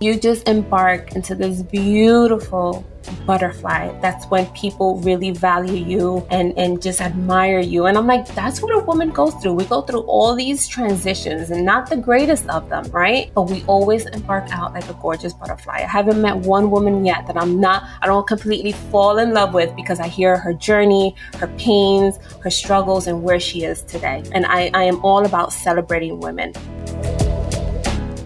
You just embark into this beautiful butterfly. That's when people really value you and, and just admire you. And I'm like, that's what a woman goes through. We go through all these transitions and not the greatest of them, right? But we always embark out like a gorgeous butterfly. I haven't met one woman yet that I'm not, I don't completely fall in love with because I hear her journey, her pains, her struggles, and where she is today. And I, I am all about celebrating women.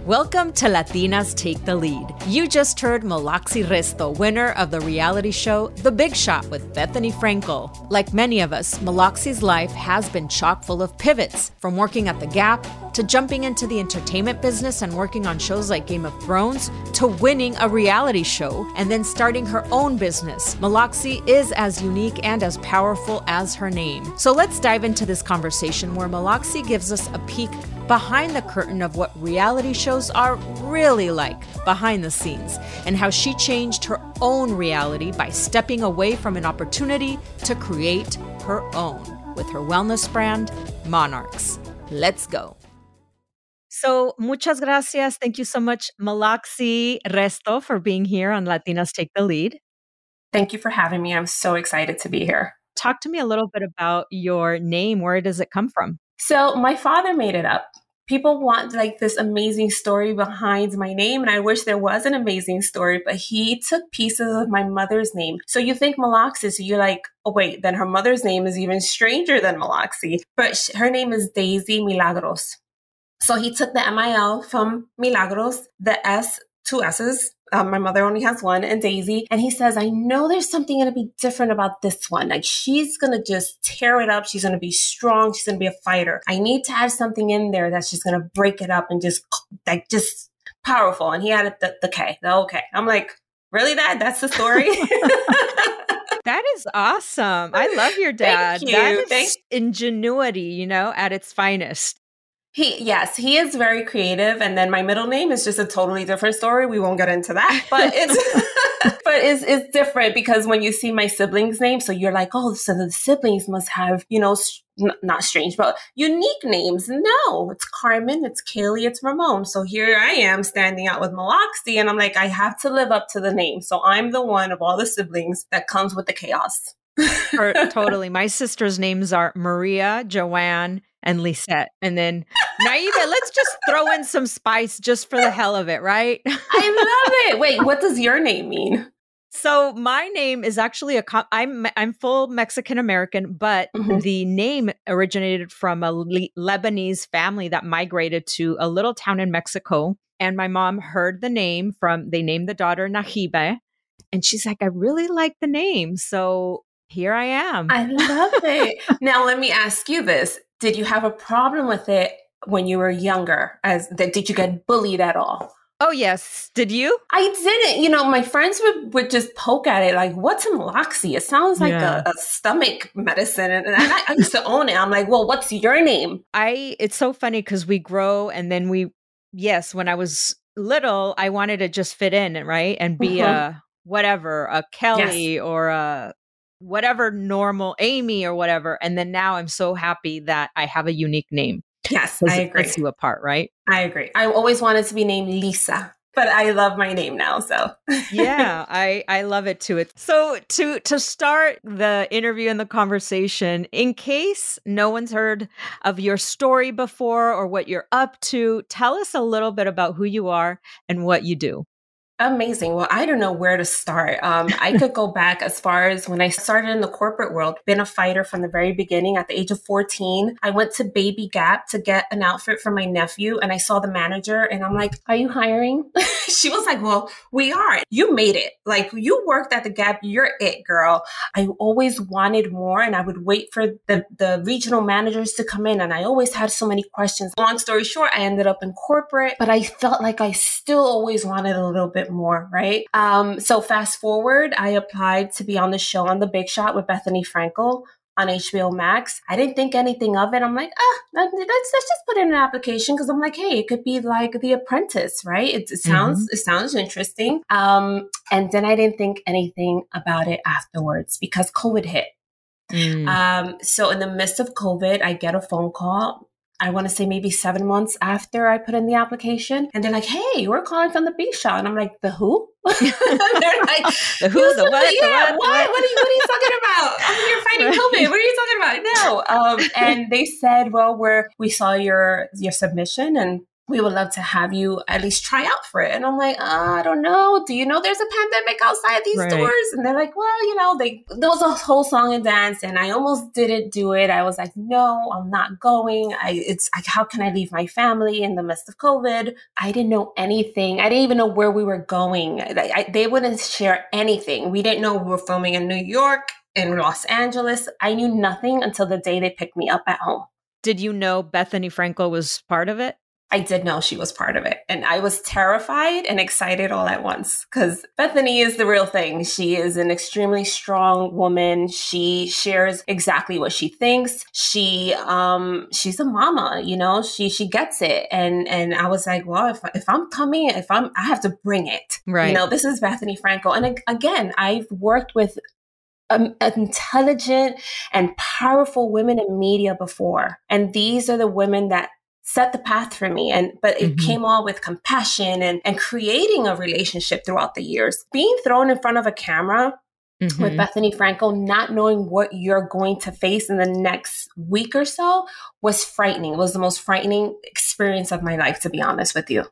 Welcome to Latinas Take the Lead. You just heard Milokssy Resto, winner of the reality show The Big Shot with Bethenny Frankel. Like many of us, Milokssy's life has been chock full of pivots, from working at The Gap to jumping into the entertainment business and working on shows like Game of Thrones to winning a reality show and then starting her own business. Milokssy is as unique and as powerful as her name. So let's dive into this conversation where Milokssy gives us a peek behind the curtain of what reality shows are really like behind the scenes and how she changed her own reality by stepping away from an opportunity to create her own with her wellness brand, Monarchs. Let's go. So, muchas gracias. Thank you so much, Milokssy Resto, for being here on Latinas Take the Lead. Thank you for having me. I'm so excited to be here. Talk to me a little bit about your name. Where does it come from? So, my father made it up. People want like this amazing story behind my name, and I wish there was an amazing story, but he took pieces of my mother's name. So you think Milokssy, so you're like, oh wait, then her mother's name is even stranger than Milokssy. But sh- her name is Daisy Milagros. So he took the MIL from Milagros, the S, two S's. Um, my mother only has one, and Daisy. And he says, I know there's something going to be different about this one. Like she's going to just tear it up. She's going to be strong. She's going to be a fighter. I need to add something in there that's just going to break it up and just like just powerful. And he added the, the K, the okay. I'm like, really, Dad? That's the story. That is awesome. I love your dad. Thank you. That is Thank- ingenuity, you know, at its finest. He yes, he is very creative, and then my middle name is just a totally different story. We won't get into that, but it's but it's it's different because when you see my siblings' name, so you're like, oh, so the siblings must have you know s- n- not strange, but unique names. No, it's Carmen, it's Kaylee, it's Ramon. So here I am standing out with Milokssy, and I'm like, I have to live up to the name. So I'm the one of all the siblings that comes with the chaos. Totally. My sister's names are Maria, Joanne, and Lisette. And then Naibe, let's just throw in some spice just for the hell of it, right? I love it. Wait, what does your name mean? So my name is actually a I'm I'm full Mexican American, but mm-hmm. the name originated from a Le- Lebanese family that migrated to a little town in Mexico, and my mom heard the name from they named the daughter Naibe, and she's like, I really like the name, so here I am. I love it. now let me ask you this: Did you have a problem with it when you were younger? As that, did you get bullied at all? Oh yes, did you? I didn't. You know, my friends would, would just poke at it like, "What's a Milokssy? It sounds like yeah. a, a, stomach medicine." And, and I, I, used to own it. I'm like, "Well, what's your name?" I. It's so funny because we grow, and then we. Yes, when I was little, I wanted to just fit in, right, and be mm-hmm. a whatever, a Kelly yes. or a whatever normal Amy or whatever. And then now I'm so happy that I have a unique name. Yes, I agree. Sets you apart, right? I agree. I always wanted to be named Lisa, but I love my name now. So yeah, I I love it too. So to to start the interview and the conversation, in case no one's heard of your story before or what you're up to, tell us a little bit about who you are and what you do. Amazing. Well, I don't know where to start. Um, I could go back as far as when I started in the corporate world, been a fighter from the very beginning. At the age of 14, I went to Baby Gap to get an outfit for my nephew and I saw the manager and I'm like, are you hiring? she was like, well, we are. You made it. Like you worked at the Gap. You're it, girl. I always wanted more and I would wait for the, the regional managers to come in and I always had so many questions. Long story short, I ended up in corporate, but I felt like I still always wanted a little bit more, right? Um, so fast forward, I applied to be on the show on The Big Shot with Bethenny Frankel on HBO Max. I didn't think anything of it. I'm like, ah, let's, let's just put in an application because I'm like, hey, it could be like The Apprentice, right? It, it sounds mm-hmm. it sounds interesting. Um, and then I didn't think anything about it afterwards because COVID hit. Mm. Um, so in the midst of COVID, I get a phone call I want to say maybe seven months after I put in the application. And they're like, hey, we're calling from the Big Shot. And I'm like, the who? they're like, the who, the what, yeah, the what, what? What? What, are you, what are you talking about? I'm here fighting right. COVID. What are you talking about? No. Um, and they said, well, we're, we saw your, your submission and we would love to have you at least try out for it. And I'm like, uh, I don't know. Do you know there's a pandemic outside these right. doors? And they're like, well, you know, they there was a whole song and dance, and I almost didn't do it. I was like, no, I'm not going. I it's like, how can I leave my family in the midst of COVID? I didn't know anything. I didn't even know where we were going. I, I, they wouldn't share anything. We didn't know we were filming in New York, in Los Angeles. I knew nothing until the day they picked me up at home. Did you know Bethenny Frankel was part of it? I did know she was part of it. And I was terrified and excited all at once because Bethenny is the real thing. She is an extremely strong woman. She shares exactly what she thinks. She, um, she's a mama, you know, she, she gets it. And, and I was like, well, if, if I'm coming, if I'm, I have to bring it. Right. You know, this is Bethenny Frankel. And again, I've worked with um, intelligent and powerful women in media before. And these are the women that set the path for me. And but it mm-hmm. came all with compassion and and creating a relationship throughout the years. Being thrown in front of a camera mm-hmm. with Bethenny Frankel not knowing what you're going to face in the next week or so was frightening. It was the most frightening experience of my life to be honest with you.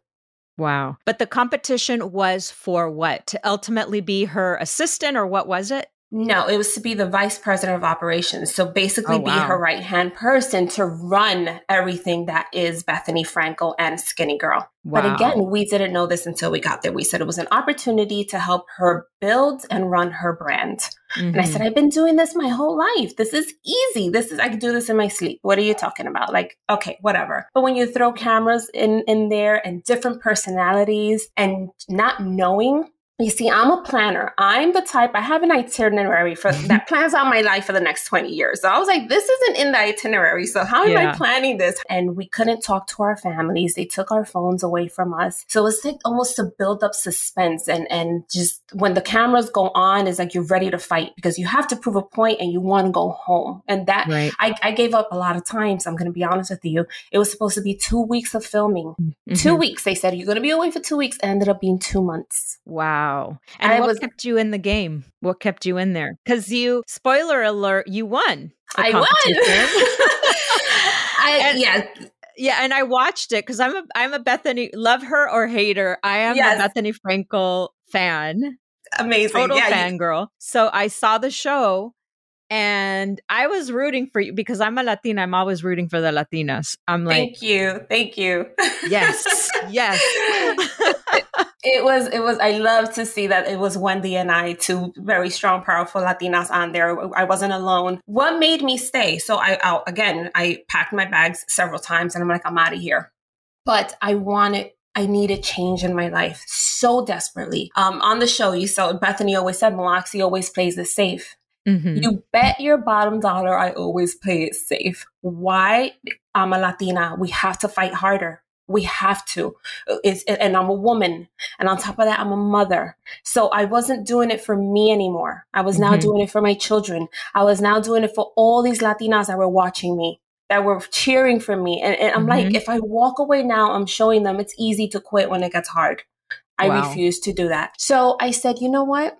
Wow. But the competition was for what? To ultimately be her assistant or what was it no, it was to be the vice president of operations. So basically oh, wow. be her right hand person to run everything that is Bethenny Frankel and Skinnygirl. Wow. But again, we didn't know this until we got there. We said it was an opportunity to help her build and run her brand. Mm-hmm. And I said, mm-hmm. I've been doing this my whole life. This is easy. This is, I can do this in my sleep. What are you talking about? Like, okay, whatever. But when you throw cameras in, in there and different personalities and not knowing you see, I'm a planner. I'm the type, I have an itinerary for that plans out my life for the next 20 years. So I was like, this isn't in the itinerary. So how am yeah. I planning this? And we couldn't talk to our families. They took our phones away from us. So it's like almost to build up suspense and, and just when the cameras go on, it's like you're ready to fight because you have to prove a point and you want to go home. And that right. I, I, gave up a lot of times. I'm going to be honest with you. It was supposed to be two weeks of filming. Mm-hmm. Two weeks. They said, you're going to be away for two weeks. It ended up being two months. Wow. Wow. And I what was, kept you in the game? What kept you in there? Because you, spoiler alert, you won. I won. I, and, yeah. Yeah, and I watched it because I'm a I'm a Bethenny love her or hate her. I am yes. a Bethenny Frankel fan. amazing. Total yeah, fangirl. So I saw the show and I was rooting for you because I'm a Latina. I'm always rooting for the Latinas. I'm like, thank you, thank you. yes, yes. it was, it was. I love to see that it was Wendy and I, two very strong, powerful Latinas on there. I wasn't alone. What made me stay? So I, I again, I packed my bags several times, and I'm like, I'm out of here. But I wanted I needed change in my life so desperately. Um, on the show, you saw Bethenny always said Milokssy always plays it safe. Mm-hmm. You bet your bottom dollar I always play it safe. Why? I'm a Latina. We have to fight harder. We have to. It's, and I'm a woman. And on top of that, I'm a mother. So I wasn't doing it for me anymore. I was now mm-hmm. doing it for my children. I was now doing it for all these Latinas that were watching me that were cheering for me. And, and I'm mm-hmm. like, if I walk away now, I'm showing them it's easy to quit when it gets hard. I wow. refuse to do that. So I said, you know what?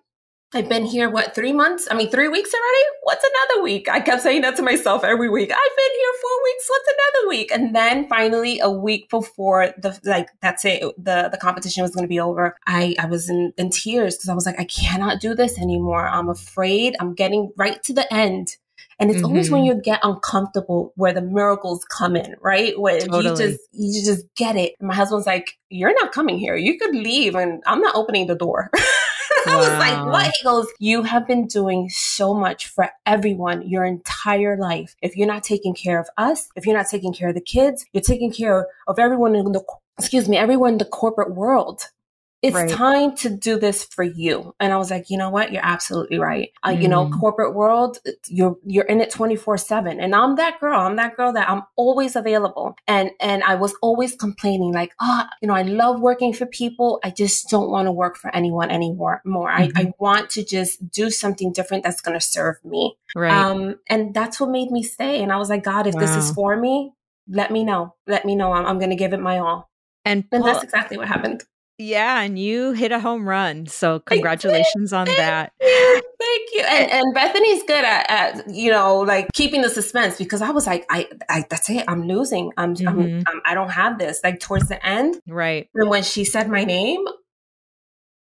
I've been here, what, three months? I mean, three weeks already? What's another week? I kept saying that to myself every week. I've been here four weeks. What's another week? And then finally, a week before the, like, that's it, the, the competition was going to be over, I, I was in, in tears because I was like, I cannot do this anymore. I'm afraid I'm getting right to the end. And it's mm-hmm. always when mm-hmm. you get uncomfortable where the miracles come in, right? Where totally. you just you just get it. And my husband's like, You're not coming here. You could leave and I'm not opening the door. I was like, what? He goes, You have been doing so much for everyone your entire life. If you're not taking care of us, if you're not taking care of the kids, you're taking care of everyone in the excuse me, everyone in the corporate world it's right. time to do this for you. And I was like, you know what? You're absolutely right. Uh, mm. You know, mm-hmm. corporate world, you're, you're in it 24 seven. And I'm that girl. I'm that girl that I'm always available. And, and I was always complaining like, ah, oh, you know, I love working for people. I just don't want to work for anyone anymore. More. Mm-hmm. I, I want to just do something different that's going to serve me. Right. Um, and that's what made me stay. And I was like, God, if wow. this is for me, let me know. Let me know. I'm, I'm going to give it my all. And, and that's exactly what happened. Yeah, and you hit a home run. So congratulations on that. Thank you. And, and Bethenny's good at, at, you know, like keeping the suspense because I was like, I, I that's it. I'm losing. I'm, mm-hmm. I'm, I'm, I don't have this. Like towards the end, right? And when she said my name,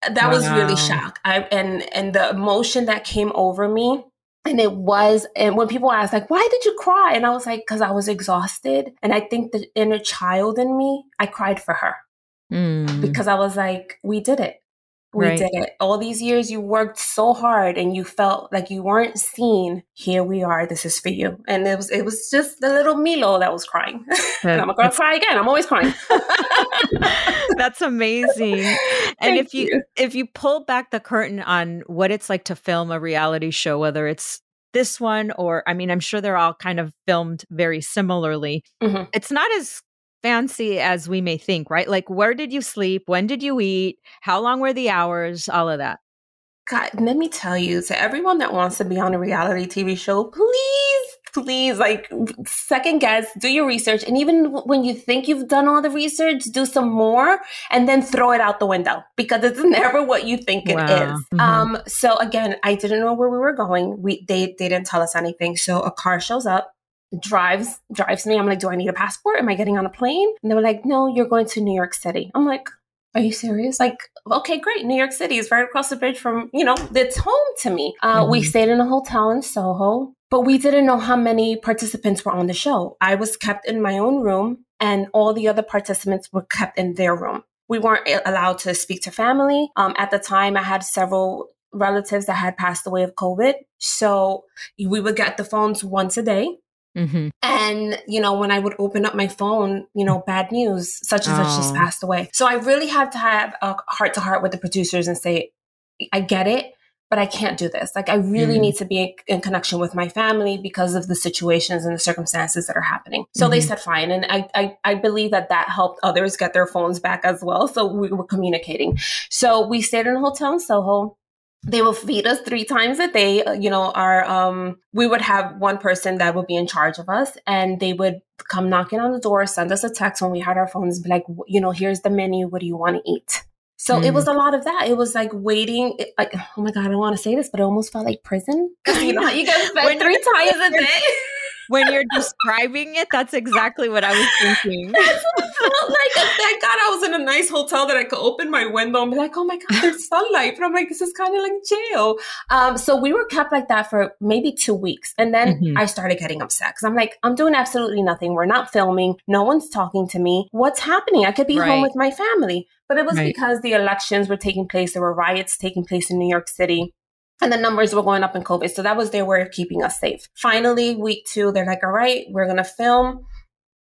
that wow. was really shock. I and and the emotion that came over me and it was and when people ask like why did you cry and i was like because i was exhausted and i think the inner child in me i cried for her mm. because I was like, we did it. We right. did it. All these years you worked so hard and you felt like you weren't seen. Here we are. This is for you. And it was it was just the little Milo that was crying. and I'm gonna cry again. I'm always crying. That's amazing. And if you, you if you pull back the curtain on what it's like to film a reality show, whether it's this one or I mean, I'm sure they're all kind of filmed very similarly. Mm-hmm. It's not as fancy as we may think, right? Like, where did you sleep? When did you eat? How long were the hours? All of that. God, let me tell you to everyone that wants to be on a reality TV show, please, please, like, second guess, do your research. And even when you think you've done all the research, do some more and then throw it out the window because it's never what you think it wow. is. Mm-hmm. Um, so again, I didn't know where we were going. We, they, they didn't tell us anything. So a car shows up drives drives me. I'm like, do I need a passport? Am I getting on a plane? And they were like, no, you're going to New York City. I'm like, are you serious? Like, okay, great. New York City is right across the bridge from, you know, it's home to me. Uh, mm-hmm. We stayed in a hotel in Soho, but we didn't know how many participants were on the show. I was kept in my own room and all the other participants were kept in their room. We weren't allowed to speak to family. Um, at the time, I had several relatives that had passed away of COVID. So we would get the phones once a day Mm-hmm. And, you know, when I would open up my phone, you know, bad news, such and oh. such just passed away. So I really had to have a heart to heart with the producers and say, I get it, but I can't do this. Like, I really mm-hmm. need to be in connection with my family because of the situations and the circumstances that are happening. So mm-hmm. they said, fine. And I, I, I believe that that helped others get their phones back as well. So we were communicating. So we stayed in a hotel in Soho they will feed us three times a day uh, you know our um we would have one person that would be in charge of us and they would come knocking on the door send us a text when we had our phones be like you know here's the menu what do you want to eat so mm. it was a lot of that. It was like waiting, like, oh my God, I don't want to say this, but it almost felt like prison. you know, you get fed three times a day when you're describing it, that's exactly what I was thinking. that's what it felt like, thank God I was in a nice hotel that I could open my window and be like, oh my God, there's sunlight. But I'm like, this is kind of like jail. Um, so we were kept like that for maybe two weeks. And then mm-hmm. I started getting upset because I'm like, I'm doing absolutely nothing. We're not filming. No one's talking to me. What's happening? I could be right. home with my family. But it was right. because the elections were taking place. There were riots taking place in New York City and the numbers were going up in COVID. So that was their way of keeping us safe. Finally, week two, they're like, all right, we're going to film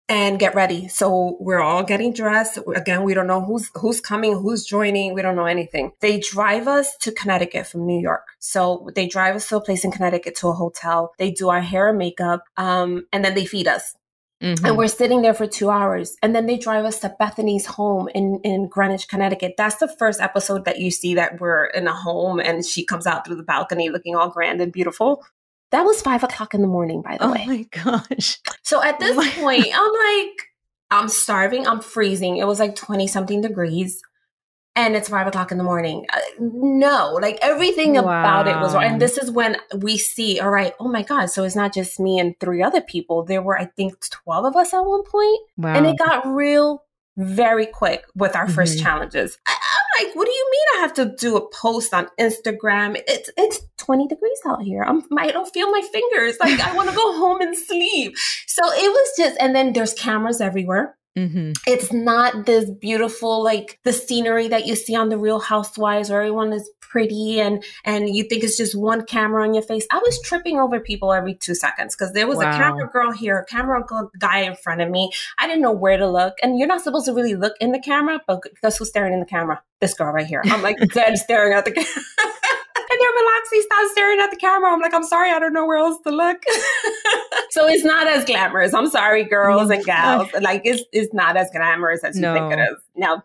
and get ready. So we're all getting dressed. Again, we don't know who's who's coming, who's joining. We don't know anything. They drive us to Connecticut from New York. So they drive us to a place in Connecticut to a hotel. They do our hair and makeup, um, and then they feed us. Mm-hmm. And we're sitting there for two hours. And then they drive us to Bethenny's home in, in Greenwich, Connecticut. That's the first episode that you see that we're in a home and she comes out through the balcony looking all grand and beautiful. That was five o'clock in the morning, by the oh way. Oh my gosh. So at this oh point, I'm like, I'm starving, I'm freezing. It was like 20 something degrees and it's five o'clock in the morning. Uh, no, like everything wow. about it was wrong. And this is when we see, all right, oh my God. So it's not just me and three other people. There were, I think, 12 of us at one point. Wow. And it got real very quick with our mm-hmm. first challenges. I, am like, what do you mean I have to do a post on Instagram? It's it's 20 degrees out here. I'm I don't feel my fingers. Like I want to go home and sleep. So it was just and then there's cameras everywhere. Mm-hmm. It's not this beautiful, like the scenery that you see on the Real Housewives, where everyone is pretty and and you think it's just one camera on your face. I was tripping over people every two seconds because there was wow. a camera girl here, a camera guy in front of me. I didn't know where to look, and you're not supposed to really look in the camera, but guess who's staring in the camera? This girl right here. I'm like dead staring at the camera. and they're relaxing, stop staring at the camera. I'm like, I'm sorry, I don't know where else to look. so it's not as glamorous. I'm sorry, girls and gals. Like it's it's not as glamorous as no. you think it is. No.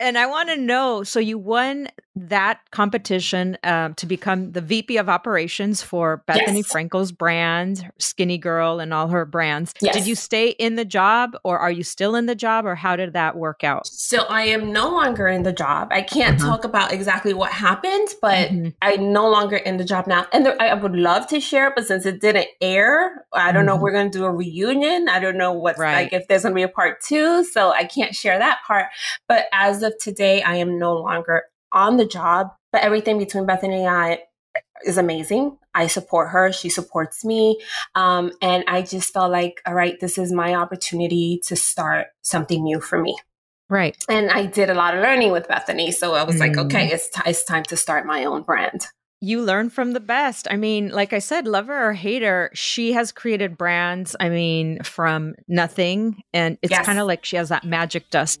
And I want to know so you won that competition um, to become the VP of operations for Bethenny yes. Frankel's brand, Skinnygirl, and all her brands. Yes. Did you stay in the job or are you still in the job or how did that work out? So I am no longer in the job. I can't uh-huh. talk about exactly what happened, but mm-hmm. I'm no longer in the job now. And there, I would love to share it, but since it didn't air, I don't mm-hmm. know we're going to do a reunion. I don't know what's right. like if there's going to be a part two. So I can't share that part. But as of today, I am no longer on the job, but everything between Bethenny and I is amazing. I support her. She supports me. Um, and I just felt like, all right, this is my opportunity to start something new for me. Right. And I did a lot of learning with Bethenny. So I was mm. like, okay, it's, t- it's time to start my own brand. You learn from the best. I mean, like I said, lover or hater, she has created brands, I mean, from nothing. And it's yes. kind of like she has that magic dust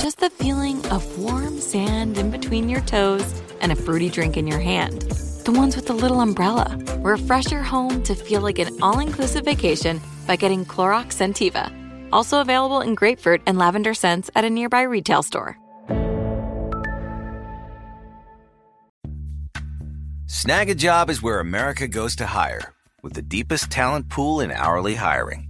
just the feeling of warm sand in between your toes and a fruity drink in your hand. The ones with the little umbrella. Refresh your home to feel like an all inclusive vacation by getting Clorox Scentiva. Also available in grapefruit and lavender scents at a nearby retail store. Snagajob is where America goes to hire, with the deepest talent pool in hourly hiring.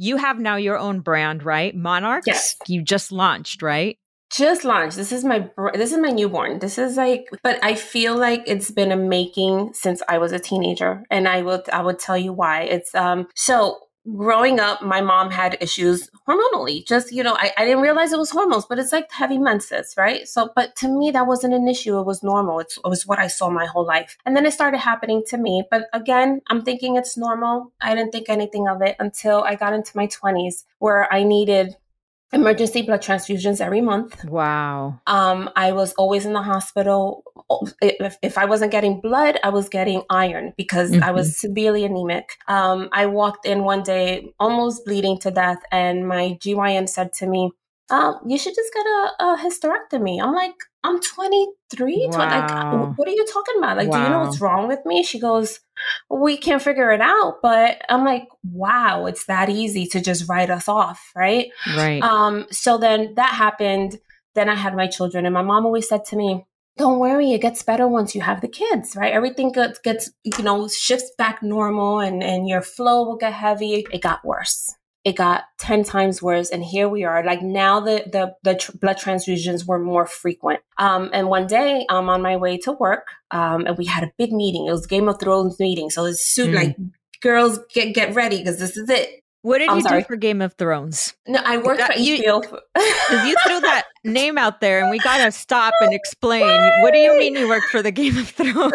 you have now your own brand, right? Monarchs. Yes. You just launched, right? Just launched. This is my this is my newborn. This is like, but I feel like it's been a making since I was a teenager, and I will I would tell you why. It's um so growing up, my mom had issues hormonally. Just, you know, I, I didn't realize it was hormones, but it's like heavy menses, right? So, but to me, that wasn't an issue. It was normal. It's, it was what I saw my whole life. And then it started happening to me. But again, I'm thinking it's normal. I didn't think anything of it until I got into my 20s where I needed emergency blood transfusions every month. Wow. Um, I was always in the hospital. If, if I wasn't getting blood, I was getting iron because mm-hmm. I was mm-hmm. severely anemic. Um, I walked in one day almost bleeding to death, and my GYN said to me, um, you should just get a, a hysterectomy. I'm like, I'm 23. Wow. like, what are you talking about? Like, wow. do you know what's wrong with me? She goes, we can't figure it out. But I'm like, wow, it's that easy to just write us off. Right. Right. Um, so then that happened. Then I had my children and my mom always said to me, don't worry, it gets better once you have the kids, right? Everything gets, gets you know, shifts back normal and, and your flow will get heavy. It got worse it got 10 times worse and here we are. Like now the the, the tr- blood transfusions were more frequent. Um, and one day i'm on my way to work um, and we had a big meeting. It was game of thrones meeting so it's suit mm. like girls get get ready because this is it what did I'm you sorry. do for Game of Thrones? No, I worked that, for you, HBO. you threw that name out there, and we gotta stop and explain. What? what do you mean you worked for the Game of Thrones?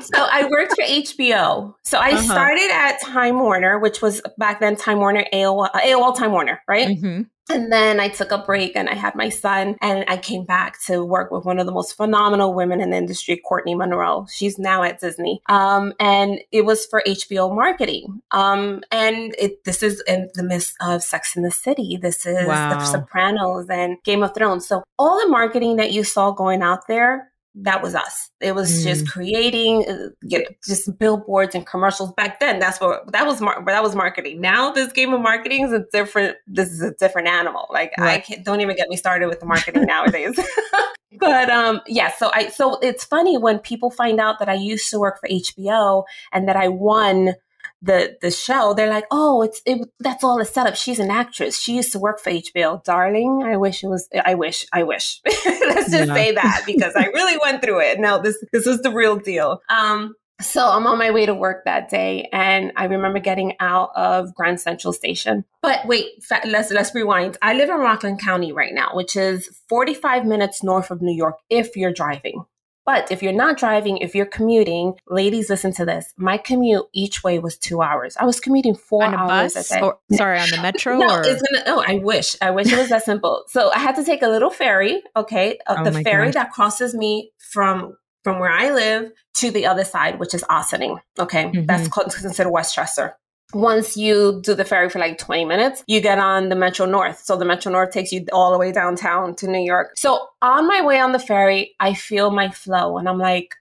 so I worked for HBO. So I uh-huh. started at Time Warner, which was back then Time Warner AOL, AOL Time Warner, right? Mm-hmm. And then I took a break and I had my son and I came back to work with one of the most phenomenal women in the industry, Courteney Monroe. She's now at Disney. Um, and it was for HBO marketing. Um, and it, this is in the midst of Sex in the City. This is wow. The Sopranos and Game of Thrones. So all the marketing that you saw going out there that was us. It was mm. just creating uh, you know, just billboards and commercials back then. That's what that was. Mar- that was marketing. Now this game of marketing is a different. This is a different animal. Like right. I can't, don't even get me started with the marketing nowadays. but um, yeah. So I so it's funny when people find out that I used to work for HBO and that I won the the show, they're like, "Oh, it's it, that's all a setup. She's an actress. She used to work for HBO, darling. I wish it was. I wish. I wish. Let's just yeah. say that because I really went through it. No, this this was the real deal. Um, so I'm on my way to work that day, and I remember getting out of Grand Central Station. But wait, let's let's rewind. I live in Rockland County right now, which is 45 minutes north of New York if you're driving. But if you're not driving, if you're commuting, ladies, listen to this. My commute each way was two hours. I was commuting four on a hours bus, a day. Or, sorry, on the metro. no, or? it's gonna. Oh, I wish. I wish it was that simple. So I had to take a little ferry. Okay, uh, oh the ferry gosh. that crosses me from from where I live to the other side, which is Ossining. Okay, mm-hmm. that's considered Westchester once you do the ferry for like 20 minutes, you get on the Metro North. So the Metro North takes you all the way downtown to New York. So on my way on the ferry, I feel my flow and I'm like,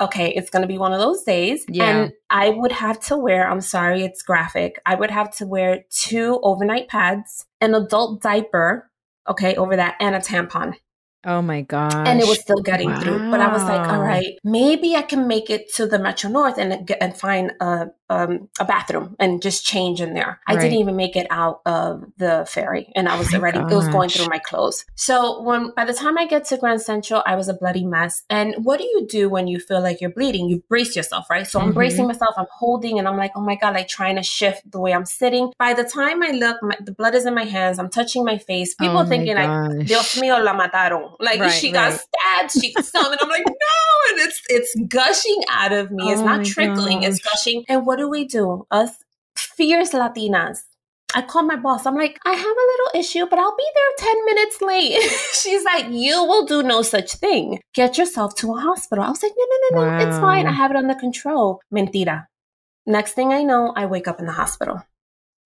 okay, it's going to be one of those days. Yeah. And I would have to wear, I'm sorry, it's graphic. I would have to wear two overnight pads, an adult diaper, okay, over that, and a tampon. Oh my god! And it was still getting wow. through. But I was like, all right, maybe I can make it to the Metro North and get, and find a um, a bathroom and just change in there. Right. I didn't even make it out of the ferry, and I was oh already gosh. it was going through my clothes. So when by the time I get to Grand Central, I was a bloody mess. And what do you do when you feel like you're bleeding? You brace yourself, right? So I'm mm-hmm. bracing myself. I'm holding, and I'm like, oh my god, like trying to shift the way I'm sitting. By the time I look, my, the blood is in my hands. I'm touching my face. People oh thinking like, Dios mío, la mataron. Like right, she right. got stabbed. She got stung, and I'm like, no, and it's it's gushing out of me. It's oh not trickling. Gosh. It's gushing. And what do we do? Us fierce Latinas. I call my boss. I'm like, I have a little issue, but I'll be there 10 minutes late. She's like, You will do no such thing. Get yourself to a hospital. I was like, No, no, no, no. Wow. It's fine. I have it under control. Mentira. Next thing I know, I wake up in the hospital.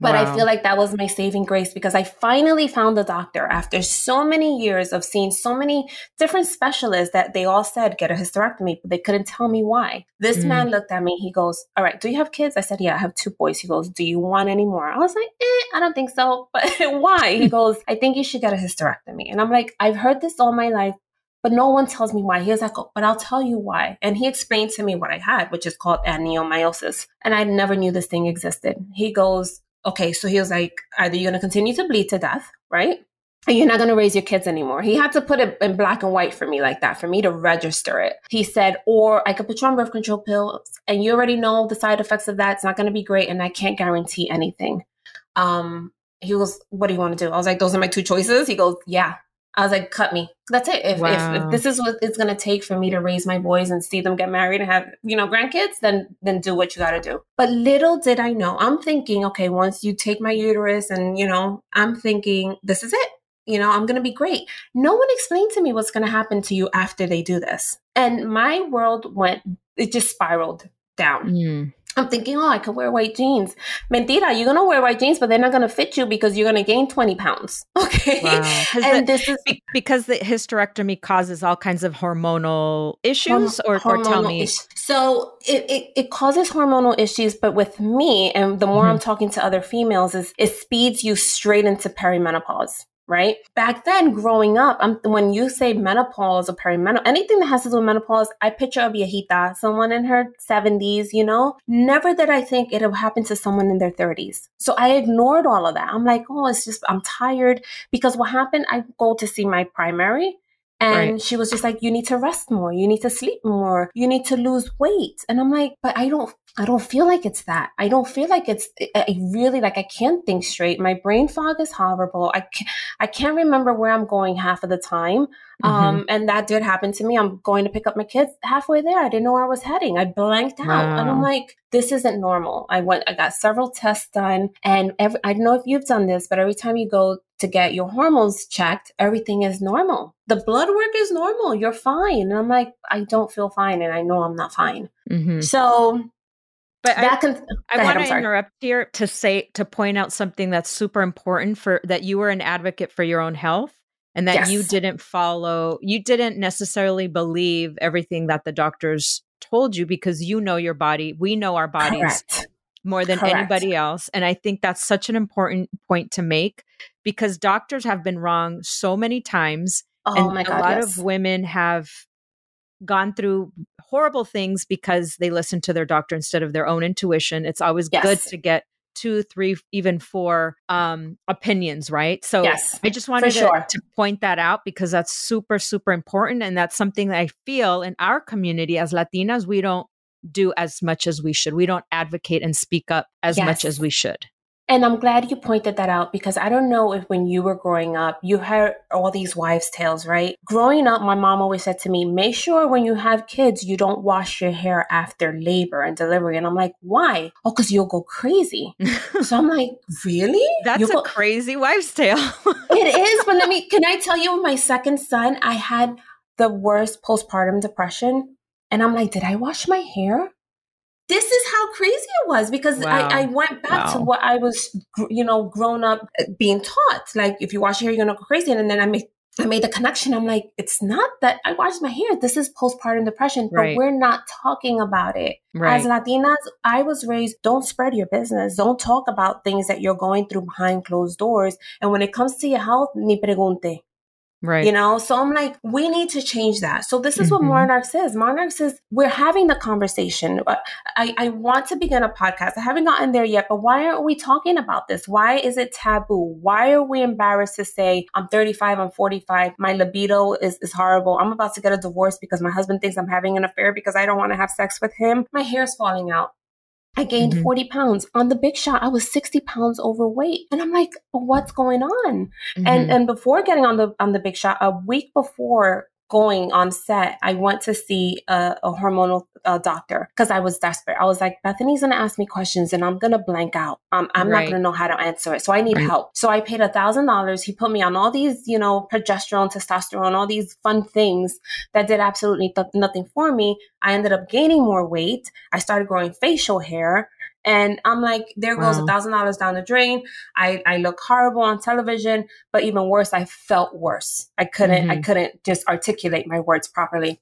But wow. I feel like that was my saving grace because I finally found a doctor after so many years of seeing so many different specialists that they all said get a hysterectomy, but they couldn't tell me why. This mm. man looked at me. He goes, All right, do you have kids? I said, Yeah, I have two boys. He goes, Do you want any more? I was like, eh, I don't think so. But why? He goes, I think you should get a hysterectomy. And I'm like, I've heard this all my life but no one tells me why. He was like, oh, but I'll tell you why. And he explained to me what I had, which is called adenomyosis. And I never knew this thing existed. He goes, okay, so he was like, either you're going to continue to bleed to death, right? And you're not going to raise your kids anymore. He had to put it in black and white for me like that, for me to register it. He said, or I could put you on birth control pills and you already know the side effects of that. It's not going to be great. And I can't guarantee anything. Um, he goes, what do you want to do? I was like, those are my two choices. He goes, yeah. I was like, cut me. That's it. If, wow. if, if, this is what it's going to take for me to raise my boys and see them get married and have, you know, grandkids, then, then do what you got to do. But little did I know, I'm thinking, okay, once you take my uterus and, you know, I'm thinking, this is it. You know, I'm going to be great. No one explained to me what's going to happen to you after they do this. And my world went, it just spiraled down. Mm. I'm thinking, oh, I could wear white jeans. Mentira, you're gonna wear white jeans, but they're not gonna fit you because you're gonna gain 20 pounds. Okay. Wow. And the, this is because the hysterectomy causes all kinds of hormonal issues, or, hormonal or tell me. Issues. So it, it, it, causes hormonal issues, but with me, and the more mm-hmm. I'm talking to other females, is it speeds you straight into perimenopause right? Back then, growing up, I'm, when you say menopause or perimenopause, anything that has to do with menopause, I picture a viejita, someone in her 70s, you know? Never did I think it would happen to someone in their 30s. So I ignored all of that. I'm like, oh, it's just, I'm tired. Because what happened, I go to see my primary and right. she was just like, you need to rest more. You need to sleep more. You need to lose weight. And I'm like, but I don't, I don't feel like it's that. I don't feel like it's, I really like, I can't think straight. My brain fog is horrible. I can't, I can't remember where I'm going half of the time. Mm-hmm. Um, and that did happen to me. I'm going to pick up my kids halfway there. I didn't know where I was heading. I blanked out wow. and I'm like, this isn't normal. I went, I got several tests done and every, I don't know if you've done this, but every time you go to get your hormones checked, everything is normal. The blood work is normal. You're fine. And I'm like, I don't feel fine. And I know I'm not fine. Mm-hmm. So, but I, can, I want to interrupt here to say, to point out something that's super important for that you were an advocate for your own health and that yes. you didn't follow, you didn't necessarily believe everything that the doctors told you because you know your body. We know our bodies. Correct more than Correct. anybody else. And I think that's such an important point to make because doctors have been wrong so many times. Oh and my God, a lot yes. of women have gone through horrible things because they listen to their doctor instead of their own intuition. It's always yes. good to get two, three, even four um, opinions, right? So yes, I just wanted to, sure. to, point that out because that's super, super important. And that's something that I feel in our community as Latinas, we don't do as much as we should. We don't advocate and speak up as yes. much as we should. And I'm glad you pointed that out because I don't know if when you were growing up, you heard all these wives' tales, right? Growing up, my mom always said to me, make sure when you have kids, you don't wash your hair after labor and delivery. And I'm like, why? Oh, because you'll go crazy. so I'm like, really? That's you'll a go- crazy wife's tale. it is. But let me, can I tell you, my second son, I had the worst postpartum depression and I'm like, did I wash my hair? This is how crazy it was because wow. I, I, went back wow. to what I was, you know, grown up uh, being taught. Like, if you wash your hair, you're gonna go crazy. And then I made, I made the connection. I'm like, it's not that I washed my hair. This is postpartum depression, but right. we're not talking about it. Right. As Latinas, I was raised, don't spread your business. Don't talk about things that you're going through behind closed doors. And when it comes to your health, ni pregunte. Right. You know, so I'm like, we need to change that. So this is mm-hmm. what Monarchs is. Monarchs is we're having the conversation. Uh, I, I want to begin a podcast. I haven't gotten there yet, but why aren't we talking about this? Why is it taboo? Why are we embarrassed to say I'm 35, I'm 45, my libido is, is horrible. I'm about to get a divorce because my husband thinks I'm having an affair because I don't want to have sex with him. My hair's falling out. I gained mm-hmm. 40 pounds. On the big shot, I was 60 pounds overweight. And I'm like, what's going on? Mm-hmm. And and before getting on the on the big shot, a week before going on set, I went to see a, a hormonal uh, doctor because I was desperate. I was like, Bethenny's going to ask me questions and I'm going to blank out. Um, I'm right. not going to know how to answer it. So I need right. help. So I paid a thousand dollars. He put me on all these, you know, progesterone, testosterone, all these fun things that did absolutely th- nothing for me. I ended up gaining more weight. I started growing facial hair And I'm like, there goes a thousand dollars down the drain. I, I look horrible on television, but even worse, I felt worse. I couldn't, I Mhm. couldn't just articulate my words properly.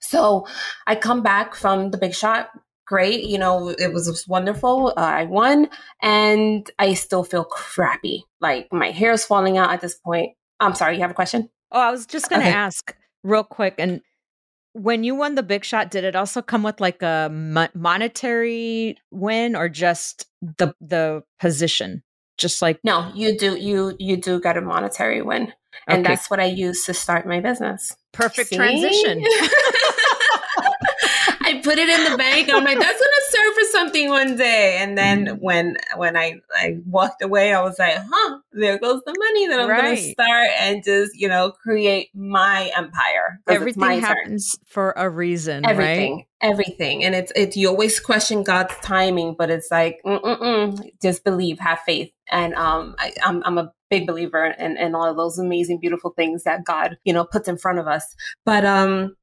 So I come back from the big shot. Great. You know, it was just wonderful. Uh, I won and I still feel crappy. Like my hair is falling out at this point. I'm sorry. You have a question? Oh, I was just going to Okay. ask real quick. And when you won the big shot, did it also come with like a mo- monetary win or just the the position? Just like No, you do, you, you do get a monetary win. And Okay. that's what I use to start my business. perfect See? transition. Put it in the bank. I'm like, that's gonna serve for something one day. And then Mm. when when I, I walked away, I was like, huh, there goes the money that I'm gonna start and just, you know, create my empire. Everything my turn. happens for a reason, Everything, right? everything, and it's it's you always question God's timing, but it's like just believe, have faith, and um, I, I'm I'm a big believer in in all of those amazing, beautiful things that God you know puts in front of us. But um,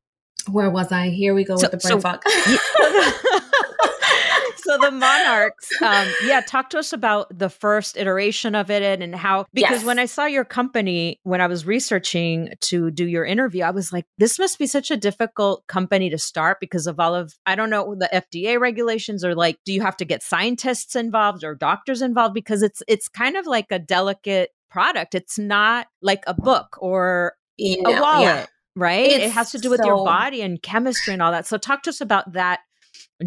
where was I? Here we go So- with the brain so- fog. so the monarchs um yeah talk to us about the first iteration of it and, and how because Yes. when i saw your company when i was researching to do your interview i was like this must be such a difficult company to start because of all of i don't know the fda regulations or like do you have to get scientists involved or doctors involved because it's it's kind of like a delicate product it's not like a book or You a know, wallet yeah. Right it has to do with your body and chemistry and all that so talk to us about that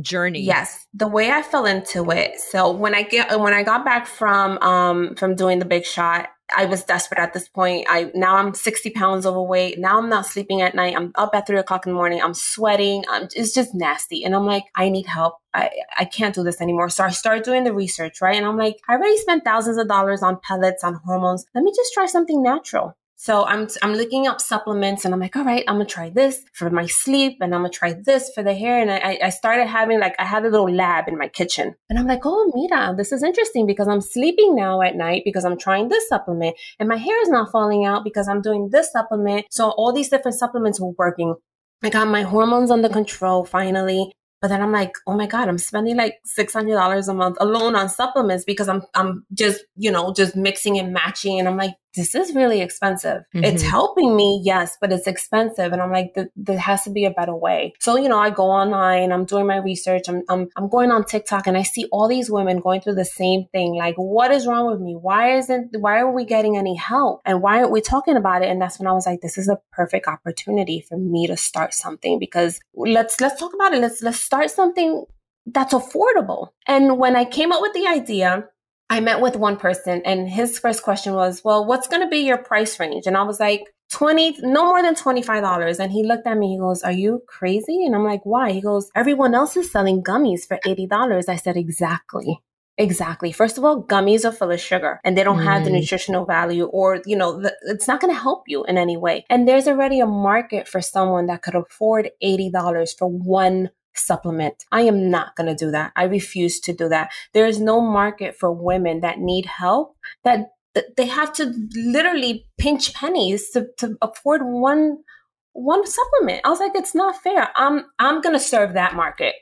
journey Yes, the way I fell into it. So when I get when I got back from um from doing the big shot, I was desperate at this point. I now I'm 60 pounds overweight. Now I'm not sleeping at night. I'm up at three o'clock in the morning. I'm sweating. I'm, it's just nasty. And I'm like, I need help. I, I can't do this anymore. So I started doing the research, right? And I'm like, I already spent thousands of dollars on pellets, on hormones. Let me just try something natural. So I'm I'm looking up supplements and I'm like, all right, I'm gonna try this for my sleep and I'm gonna try this for the hair. And I, I started having like I had a little lab in my kitchen. And I'm like, oh mira, this is interesting because I'm sleeping now at night because I'm trying this supplement and my hair is not falling out because I'm doing this supplement. So all these different supplements were working. I got my hormones under control finally. But then I'm like, oh my God, I'm spending like six hundred dollars a month alone on supplements because I'm I'm just, you know, just mixing and matching. And I'm like, this is really expensive. It's Mhm. helping me, yes, but it's expensive. And I'm like, there has to be a better way. So, you know, I go online, I'm doing my research, I'm, I'm I'm going on TikTok and I see all these women going through the same thing. Like, what is wrong with me? Why isn't why are we getting any help? And why aren't we talking about it? And that's when I was like, this is a perfect opportunity for me to start something because let's let's talk about it. Let's let's start something that's affordable. And when I came up with the idea, I met with one person and his first question was, well, what's going to be your price range? And I was like, 20, no more than $25. And he looked at me, he goes, are you crazy? And I'm like, why? He goes, everyone else is selling gummies for $80. I said, exactly. Exactly. First of all, gummies are full of sugar and they don't have the Mm. nutritional value or, you know, the, it's not going to help you in any way. And there's already a market for someone that could afford $80 for one supplement. I am not going to do that. I refuse to do that. There is no market for women that need help that they have to literally pinch pennies to, to afford one one supplement. I was like, it's not fair. I'm I'm gonna serve that market.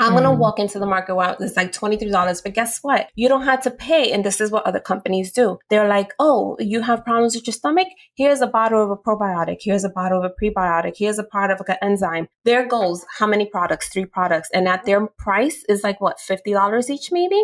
I'm gonna Mhm. walk into the market where it's like twenty three dollars, but guess what? You don't have to pay, and this is what other companies do. They're like, oh, you have problems with your stomach? Here's a bottle of a probiotic. Here's a bottle of a prebiotic. Here's a part of like an enzyme. There goes how many products? Three products, and at their price is like what fifty dollars each, maybe.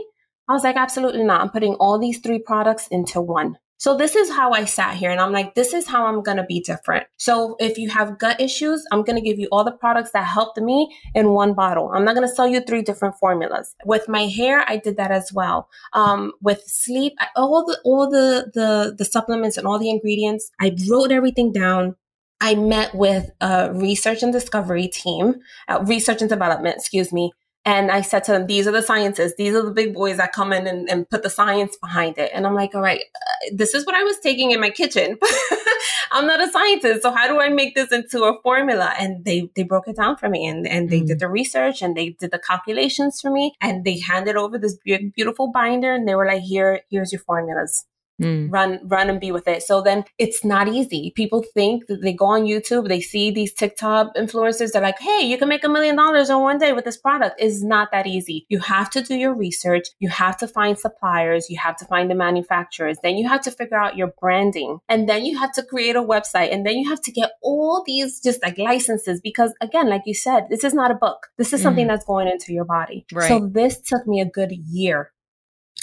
I was like, absolutely not. I'm putting all these three products into one. So this is how I sat here and I'm like, this is how I'm going to be different. So if you have gut issues, I'm going to give you all the products that helped me in one bottle. I'm not going to sell you three different formulas. With my hair, I did that as well. Um, with sleep, all the, all the, the, the supplements and all the ingredients, I wrote everything down. I met with a research and discovery team, uh, research and development, excuse me. And I said to them, these are the scientists. These are the big boys that come in and, and put the science behind it. And I'm like, all right, uh, this is what I was taking in my kitchen. I'm not a scientist. So how do I make this into a formula? And they, they broke it down for me and, and they did the research and they did the calculations for me and they handed over this beau- beautiful binder and they were like, here, here's your formulas. Mm. run run and be with it. So then it's not easy. People think that they go on youtube they see these tiktok influencers they're like hey you can make a million dollars in one day with this product. It's not that easy. You have to do your research. You have to find suppliers. You have to find the manufacturers. Then you have to figure out your branding. And then you have to create a website. And then you have to get all these just like licenses because again like you said this is not a book. This is something mm. that's going into your body. Right. so this took me a good year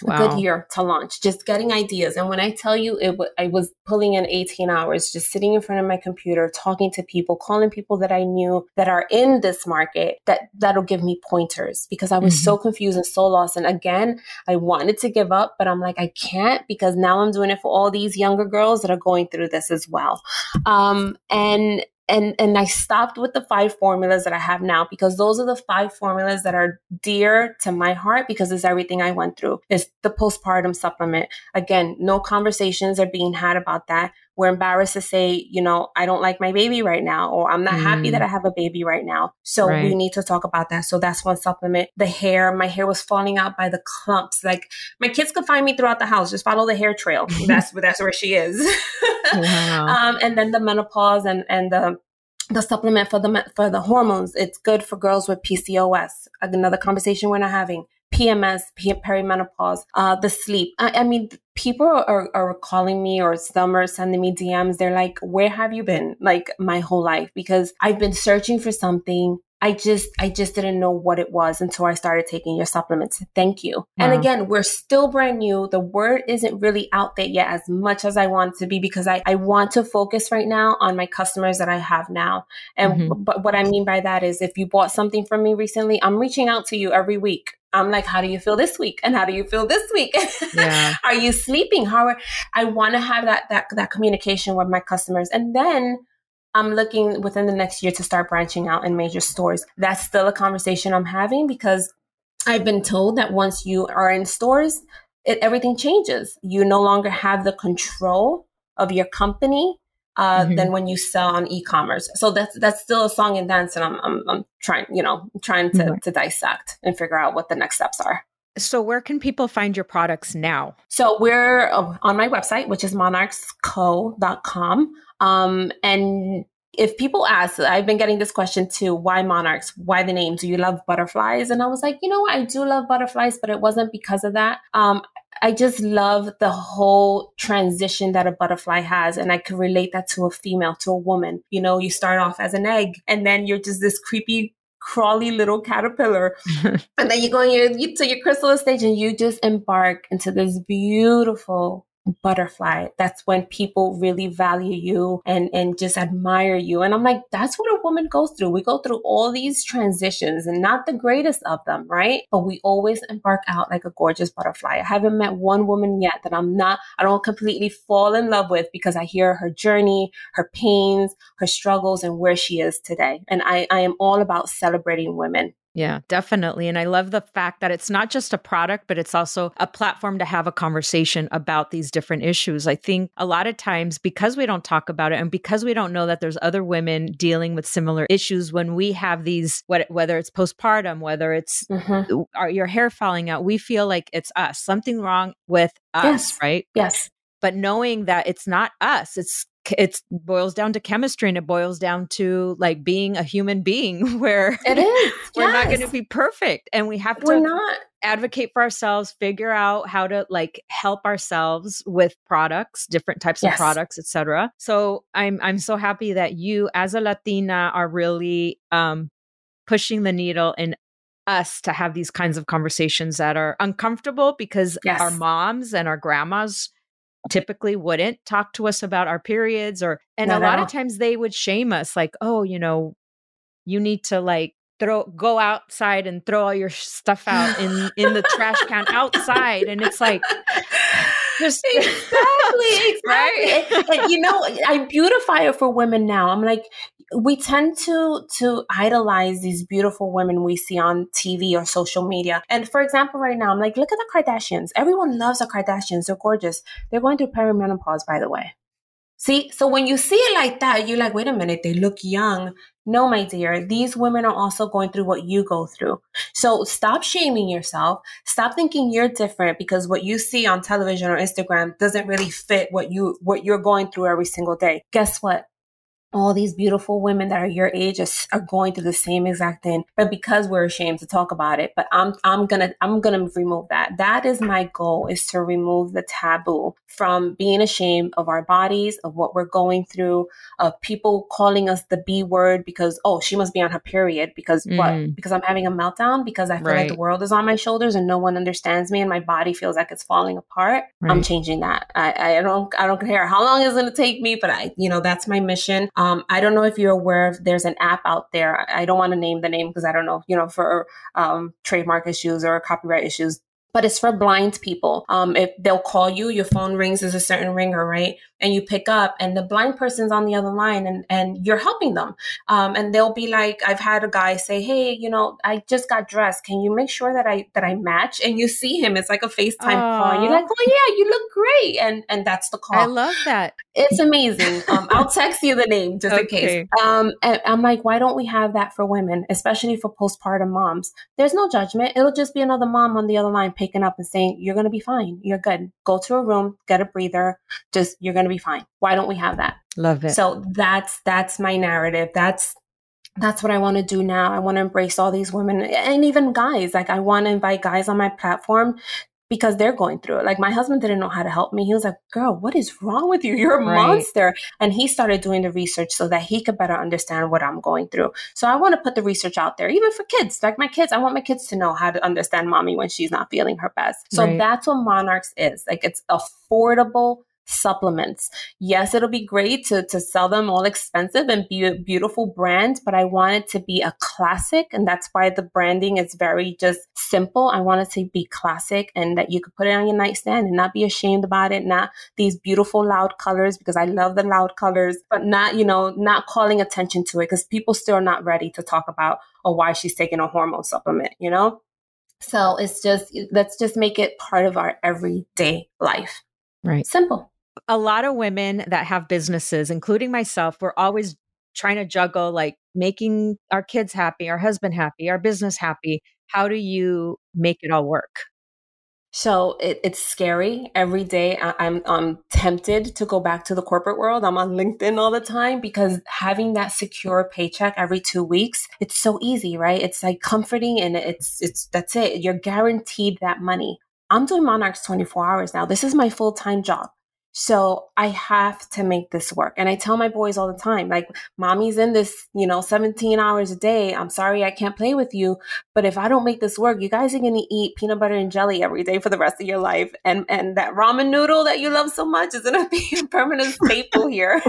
wow. good year to launch, just getting ideas. And when I tell you it, w- I was pulling in 18 hours, just sitting in front of my computer, talking to people, calling people that I knew that are in this market that that'll give me pointers because I was mm-hmm. so confused and so lost. And again, I wanted to give up, but I'm like, I can't because now I'm doing it for all these younger girls that are going through this as well. Um, and and and I stopped with the five formulas that I have now because those are the five formulas that are dear to my heart because it's everything I went through. It's the postpartum supplement. Again, no conversations are being had about that. We're embarrassed to say, you know, I don't like my baby right now, or I'm not mm. happy that I have a baby right now. So right. we need to talk about that. So that's one supplement. The hair, my hair was falling out by the clumps. Like my kids could find me throughout the house. Just follow the hair trail. that's that's where she is. wow. um, and then the menopause and and the the supplement for the for the hormones. It's good for girls with PCOS. Another conversation we're not having. PMS, perimenopause, uh, the sleep. I, I mean, people are, are calling me or some are sending me DMs. They're like, where have you been? Like my whole life because I've been searching for something I just, I just didn't know what it was until I started taking your supplements. Thank you. Wow. And again, we're still brand new. The word isn't really out there yet as much as I want to be because I, I want to focus right now on my customers that I have now. And mm-hmm. but what I mean by that is if you bought something from me recently, I'm reaching out to you every week. I'm like, how do you feel this week? And how do you feel this week? Yeah. are you sleeping? How are, I want to have that, that, that communication with my customers. And then I'm looking within the next year to start branching out in major stores. That's still a conversation I'm having because I've been told that once you are in stores, it, everything changes. You no longer have the control of your company uh, mm-hmm. than when you sell on e-commerce. So that's that's still a song and dance, and I'm I'm, I'm trying you know trying to mm-hmm. to dissect and figure out what the next steps are. So, where can people find your products now? So, we're uh, on my website, which is monarchsco.com. Um, and if people ask, I've been getting this question too why monarchs? Why the name? Do you love butterflies? And I was like, you know? I do love butterflies, but it wasn't because of that. Um, I just love the whole transition that a butterfly has. And I could relate that to a female, to a woman. You know, you start off as an egg and then you're just this creepy crawly little caterpillar. and then you go in your, you, to your chrysalis stage and you just embark into this beautiful butterfly. That's when people really value you and, and just admire you. And I'm like, that's what a woman goes through. We go through all these transitions and not the greatest of them, right? But we always embark out like a gorgeous butterfly. I haven't met one woman yet that I'm not, I don't completely fall in love with because I hear her journey, her pains, her struggles, and where she is today. And I, I am all about celebrating women. Yeah, definitely. And I love the fact that it's not just a product, but it's also a platform to have a conversation about these different issues. I think a lot of times, because we don't talk about it and because we don't know that there's other women dealing with similar issues, when we have these, whether it's postpartum, whether it's mm-hmm. our, your hair falling out, we feel like it's us, something wrong with us, yes. right? Yes but knowing that it's not us it's it boils down to chemistry and it boils down to like being a human being where it is we're yes. not going to be perfect and we have to we're not advocate for ourselves figure out how to like help ourselves with products different types yes. of products etc so i'm i'm so happy that you as a latina are really um pushing the needle in us to have these kinds of conversations that are uncomfortable because yes. our moms and our grandmas typically wouldn't talk to us about our periods or and Not a lot of times they would shame us like oh you know you need to like throw go outside and throw all your stuff out in in the trash can outside and it's like just exactly exactly right? and, and, you know i beautify it for women now i'm like we tend to to idolize these beautiful women we see on TV or social media. And for example, right now, I'm like, look at the Kardashians. Everyone loves the Kardashians. They're gorgeous. They're going through perimenopause, by the way. See, so when you see it like that, you're like, wait a minute, they look young. No, my dear, these women are also going through what you go through. So stop shaming yourself. Stop thinking you're different because what you see on television or Instagram doesn't really fit what you, what you're going through every single day. Guess what? All these beautiful women that are your age are, are, going through the same exact thing. But because we're ashamed to talk about it but i'm i'm gonna i'm gonna remove that. That is my goal is to remove the taboo from being ashamed of our bodies of what we're going through of people calling us the b word because oh she must be on her period because mm. what because i'm having a meltdown? Because i feel right. like the world is on my shoulders and no one understands me and my body feels like it's falling apart? Right. i'm changing that. I, I don't i don't care how long it's going to take me but i you know that's my mission um, I don't know if you're aware of there's an app out there. I don't want to name the name because I don't know, you know, for um, trademark issues or copyright issues but it's for blind people. Um, if they'll call you, your phone rings as a certain ringer, right? And you pick up and the blind person's on the other line and, and you're helping them. Um, and they'll be like, I've had a guy say, Hey, you know, I just got dressed. Can you make sure that I, that I match? And you see him, it's like a FaceTime Aww. call. And you're like, Oh yeah, you look great. And, and that's the call. I love that. It's amazing. Um, I'll text you the name just okay. in case. Um, and I'm like, why don't we have that for women, especially for postpartum moms? There's no judgment. It'll just be another mom on the other line picking up and saying, You're going to be fine. You're good. Go to a room, get a breather. Just, you're going to be fine. Why don't we have that? Love it. So that's, that's my narrative. That's, that's what I want to do now. I want to embrace all these women and even guys. Like I want to invite guys on my platform because they're going through it. Like my husband didn't know how to help me. He was like, girl, what is wrong with you? You're a right. monster. And he started doing the research so that he could better understand what I'm going through. So I want to put the research out there, even for kids. Like my kids, I want my kids to know how to understand mommy when she's not feeling her best. So right. that's what Monarchs is. Like it's affordable supplements. Yes, it'll be great to, to sell them all expensive and be a beautiful brand, but I want it to be a classic. And that's why the branding is very just simple. I want it to be classic and that you could put it on your nightstand and not be ashamed about it. Not these beautiful loud colors because I love the loud colors, but not, you know, not calling attention to it because people still are not ready to talk about or why she's taking a hormone supplement, you know? So it's just, let's just make it part of our everyday life. Right. Simple a lot of women that have businesses, including myself, we're always trying to juggle like making our kids happy, our husband happy, our business happy. How do you make it all work? So it, it's scary every day. I, I'm I'm tempted to go back to the corporate world. I'm on LinkedIn all the time because having that secure paycheck every two weeks, it's so easy, right? It's like comforting and it's it's that's it. You're guaranteed that money. I'm doing Monarchs 24 hours now. This is my full time job. So I have to make this work. And I tell my boys all the time, like, mommy's in this, you know, 17 hours a day. I'm sorry I can't play with you. But if I don't make this work, you guys are going to eat peanut butter and jelly every day for the rest of your life. And, and that ramen noodle that you love so much is going to be a permanent staple here.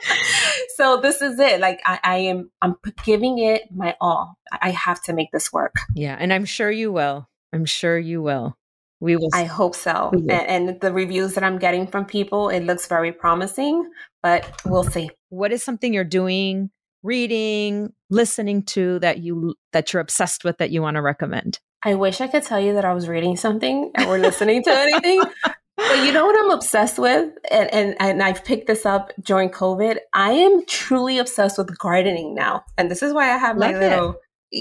so this is it. Like I, I am, I'm giving it my all. I have to make this work. Yeah. And I'm sure you will. I'm sure you will we will. I hope so. And, and, the reviews that I'm getting from people, it looks very promising, but we'll see. What is something you're doing, reading, listening to that you that you're obsessed with that you want to recommend? I wish I could tell you that I was reading something or listening to anything. But you know what I'm obsessed with? And, and, and I've picked this up during COVID. I am truly obsessed with gardening now. And this is why I have Love my little it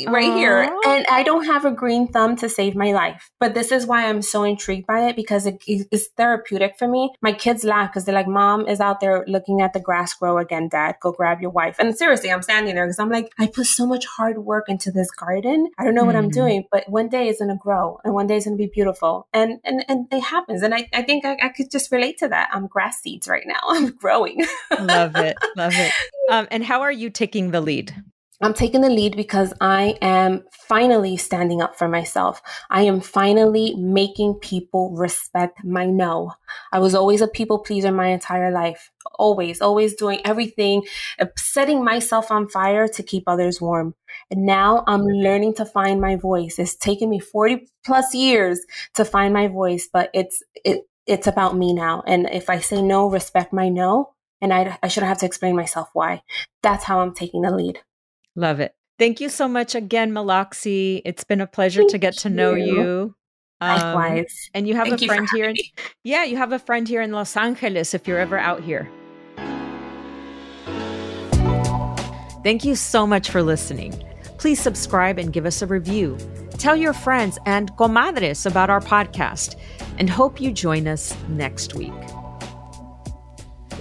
right Aww. here. And I don't have a green thumb to save my life. But this is why I'm so intrigued by it because it is therapeutic for me. My kids laugh because they're like, Mom is out there looking at the grass grow again, Dad. Go grab your wife. And seriously, I'm standing there because I'm like, I put so much hard work into this garden. I don't know what mm-hmm. I'm doing, but one day it's going to grow and one day it's going to be beautiful. And, and, and it happens. And I, I think I, I could just relate to that. I'm grass seeds right now. I'm growing. love it. Love it. Um, and how are you taking the lead? I'm taking the lead because I am finally standing up for myself. I am finally making people respect my no. I was always a people pleaser my entire life. Always, always doing everything, uh, setting myself on fire to keep others warm. And now I'm learning to find my voice. It's taken me 40 plus years to find my voice, but it's, it, it's about me now. And if I say no, respect my no. And I, I shouldn't have to explain myself why. That's how I'm taking the lead. Love it. Thank you so much again, Milokssy. It's been a pleasure Thank to get to know you. Um, Likewise. And you have Thank a friend here. In, yeah, you have a friend here in Los Angeles if you're ever out here. Thank you so much for listening. Please subscribe and give us a review. Tell your friends and comadres about our podcast and hope you join us next week.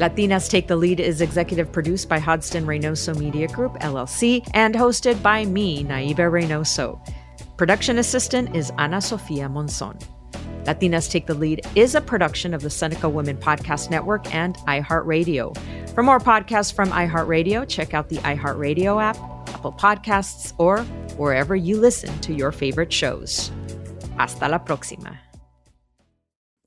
Latinas Take the Lead is executive produced by Hodgson Reynoso Media Group, LLC, and hosted by me, Naibe Reynoso. Production assistant is Anna Sophia Monzon. Latinas Take the Lead is a production of the Seneca Women Podcast Network and iHeartRadio. For more podcasts from iHeartRadio, check out the iHeartRadio app, Apple Podcasts, or wherever you listen to your favorite shows. Hasta la próxima.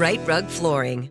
Rite Rug Flooring.